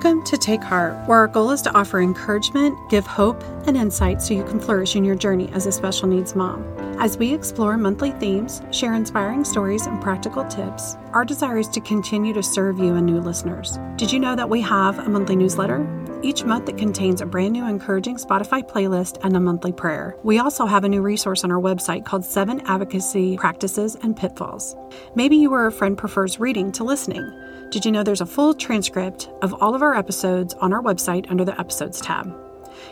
Welcome to Take Heart, where our goal is to offer encouragement, give hope, and insight so you can flourish in your journey as a special needs mom. As we explore monthly themes, share inspiring stories, and practical tips, our desire is to continue to serve you and new listeners. Did you know that we have a monthly newsletter? Each month, it contains a brand new encouraging Spotify playlist and a monthly prayer. We also have a new resource on our website called Seven Advocacy Practices and Pitfalls. Maybe you or a friend prefers reading to listening. Did you know there's a full transcript of all of our episodes on our website under the Episodes tab?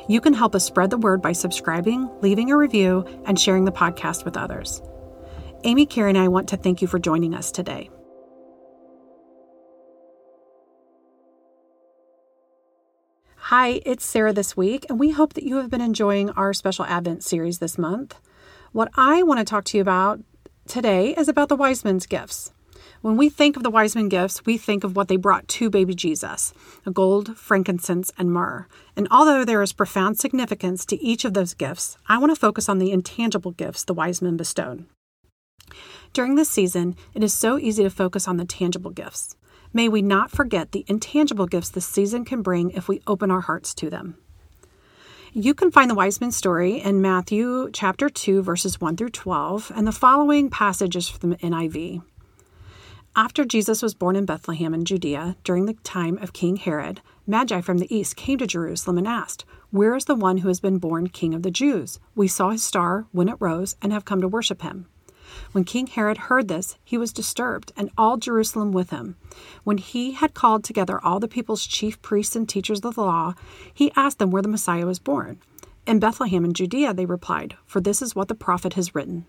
You can help us spread the word by subscribing, leaving a review, and sharing the podcast with others. Amy, Carey, and I want to thank you for joining us today. Hi, it's Sarah this week, and we hope that you have been enjoying our special Advent series this month. What I want to talk to you about today is about the wise men's gifts. When we think of the wise men gifts, we think of what they brought to baby Jesus gold, frankincense, and myrrh. And although there is profound significance to each of those gifts, I want to focus on the intangible gifts the wise men bestowed. During this season, it is so easy to focus on the tangible gifts. May we not forget the intangible gifts this season can bring if we open our hearts to them. You can find the wise men story in Matthew chapter 2 verses 1 through 12 and the following passages from the NIV. After Jesus was born in Bethlehem in Judea during the time of King Herod, Magi from the east came to Jerusalem and asked, "Where is the one who has been born king of the Jews? We saw his star when it rose and have come to worship him." When King Herod heard this, he was disturbed, and all Jerusalem with him. When he had called together all the people's chief priests and teachers of the law, he asked them where the Messiah was born. In Bethlehem in Judea, they replied, for this is what the prophet has written.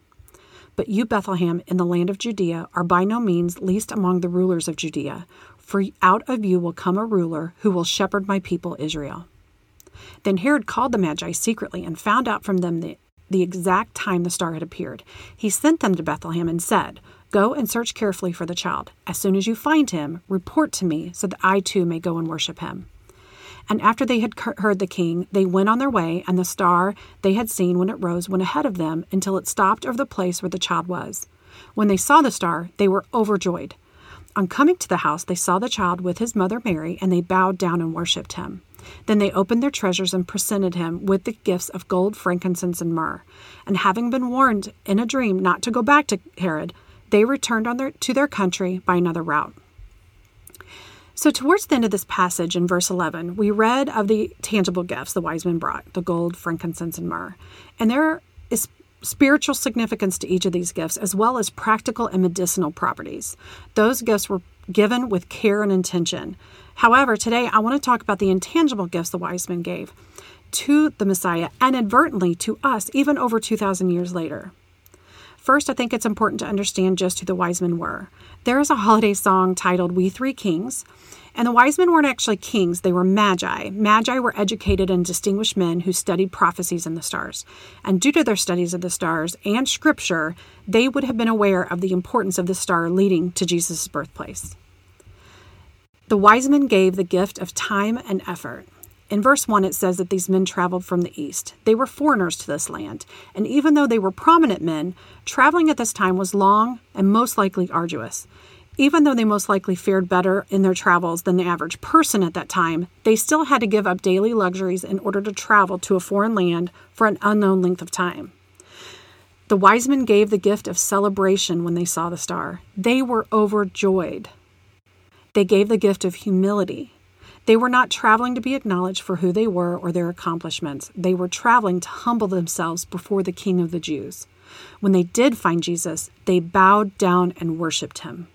But you, Bethlehem, in the land of Judea, are by no means least among the rulers of Judea, for out of you will come a ruler who will shepherd my people Israel. Then Herod called the Magi secretly and found out from them the the exact time the star had appeared. He sent them to Bethlehem and said, Go and search carefully for the child. As soon as you find him, report to me so that I too may go and worship him. And after they had heard the king, they went on their way, and the star they had seen when it rose went ahead of them until it stopped over the place where the child was. When they saw the star, they were overjoyed. On coming to the house, they saw the child with his mother Mary, and they bowed down and worshipped him. Then they opened their treasures and presented him with the gifts of gold, frankincense, and myrrh. And having been warned in a dream not to go back to Herod, they returned their, to their country by another route. So, towards the end of this passage in verse 11, we read of the tangible gifts the wise men brought the gold, frankincense, and myrrh. And there is spiritual significance to each of these gifts, as well as practical and medicinal properties. Those gifts were given with care and intention. However, today I want to talk about the intangible gifts the wise men gave to the Messiah and inadvertently to us, even over 2,000 years later. First, I think it's important to understand just who the wise men were. There is a holiday song titled We Three Kings, and the wise men weren't actually kings, they were magi. Magi were educated and distinguished men who studied prophecies in the stars. And due to their studies of the stars and scripture, they would have been aware of the importance of the star leading to Jesus' birthplace. The wise men gave the gift of time and effort. In verse 1, it says that these men traveled from the east. They were foreigners to this land, and even though they were prominent men, traveling at this time was long and most likely arduous. Even though they most likely fared better in their travels than the average person at that time, they still had to give up daily luxuries in order to travel to a foreign land for an unknown length of time. The wise men gave the gift of celebration when they saw the star. They were overjoyed. They gave the gift of humility. They were not traveling to be acknowledged for who they were or their accomplishments. They were traveling to humble themselves before the King of the Jews. When they did find Jesus, they bowed down and worshiped him.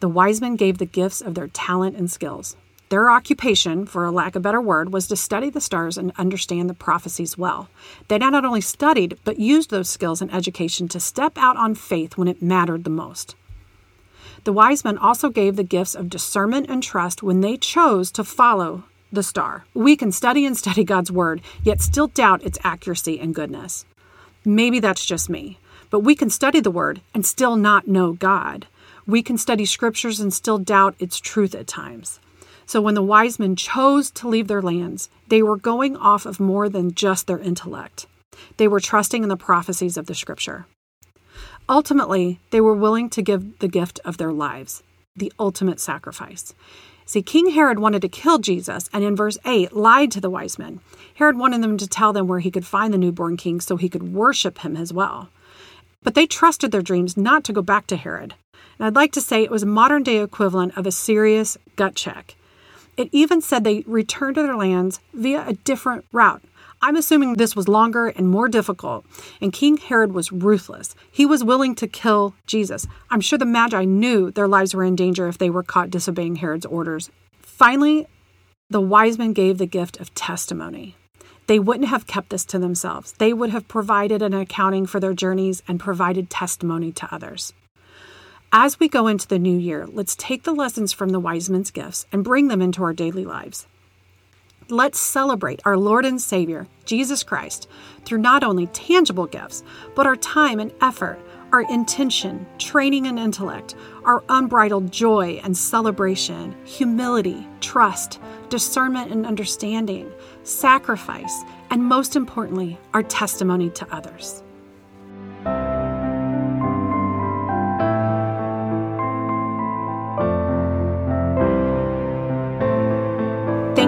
The wise men gave the gifts of their talent and skills. Their occupation, for a lack of a better word, was to study the stars and understand the prophecies well. They not only studied, but used those skills and education to step out on faith when it mattered the most. The wise men also gave the gifts of discernment and trust when they chose to follow the star. We can study and study God's word, yet still doubt its accuracy and goodness. Maybe that's just me, but we can study the word and still not know God. We can study scriptures and still doubt its truth at times. So when the wise men chose to leave their lands, they were going off of more than just their intellect. They were trusting in the prophecies of the scripture. Ultimately, they were willing to give the gift of their lives, the ultimate sacrifice. See, King Herod wanted to kill Jesus, and in verse 8 lied to the wise men. Herod wanted them to tell them where he could find the newborn king so he could worship him as well. But they trusted their dreams not to go back to Herod. And I'd like to say it was a modern day equivalent of a serious gut check. It even said they returned to their lands via a different route. I'm assuming this was longer and more difficult, and King Herod was ruthless. He was willing to kill Jesus. I'm sure the Magi knew their lives were in danger if they were caught disobeying Herod's orders. Finally, the wise men gave the gift of testimony. They wouldn't have kept this to themselves. They would have provided an accounting for their journeys and provided testimony to others. As we go into the new year, let's take the lessons from the wise men's gifts and bring them into our daily lives. Let's celebrate our Lord and Savior, Jesus Christ, through not only tangible gifts, but our time and effort, our intention, training and intellect, our unbridled joy and celebration, humility, trust, discernment and understanding, sacrifice, and most importantly, our testimony to others.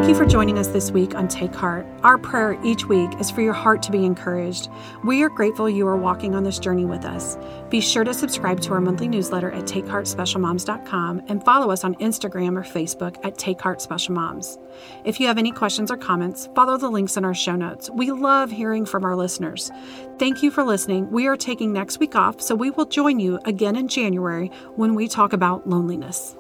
Thank you for joining us this week on Take Heart. Our prayer each week is for your heart to be encouraged. We are grateful you are walking on this journey with us. Be sure to subscribe to our monthly newsletter at takeheartspecialmoms.com and follow us on Instagram or Facebook at Take Heart Special Moms. If you have any questions or comments, follow the links in our show notes. We love hearing from our listeners. Thank you for listening. We are taking next week off, so we will join you again in January when we talk about loneliness.